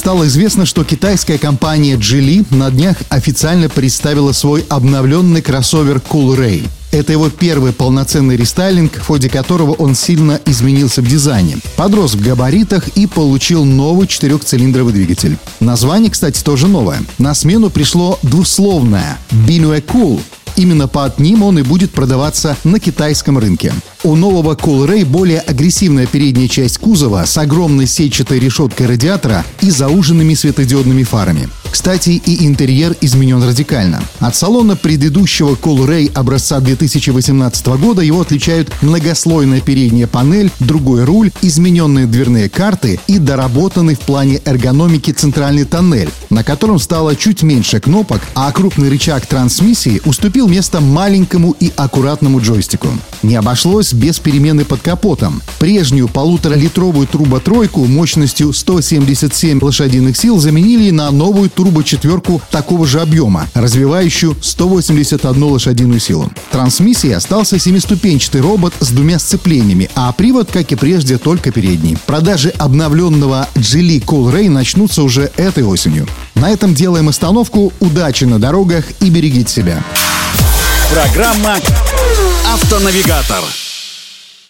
Стало известно, что китайская компания Geely на днях официально представила свой обновленный кроссовер Cool Ray. Это его первый полноценный рестайлинг, в ходе которого он сильно изменился в дизайне. Подрос в габаритах и получил новый четырехцилиндровый двигатель. Название, кстати, тоже новое. На смену пришло двусловное «Binue Cool», Именно под ним он и будет продаваться на китайском рынке. У нового Coolray более агрессивная передняя часть кузова с огромной сетчатой решеткой радиатора и зауженными светодиодными фарами. Кстати, и интерьер изменен радикально. От салона предыдущего Coolray образца 2018 года его отличают многослойная передняя панель, другой руль, измененные дверные карты и доработанный в плане эргономики центральный тоннель, на котором стало чуть меньше кнопок, а крупный рычаг трансмиссии уступил место маленькому и аккуратному джойстику. Не обошлось без перемены под капотом. Прежнюю полуторалитровую труботройку мощностью 177 лошадиных сил заменили на новую турбочетверку такого же объема, развивающую 181 лошадиную силу. Трансмиссией остался семиступенчатый робот с двумя сцеплениями, а привод, как и прежде, только передний. Продажи обновленного Geely Ray начнутся уже этой осенью. На этом делаем остановку. Удачи на дорогах и берегите себя. Программа «Автонавигатор».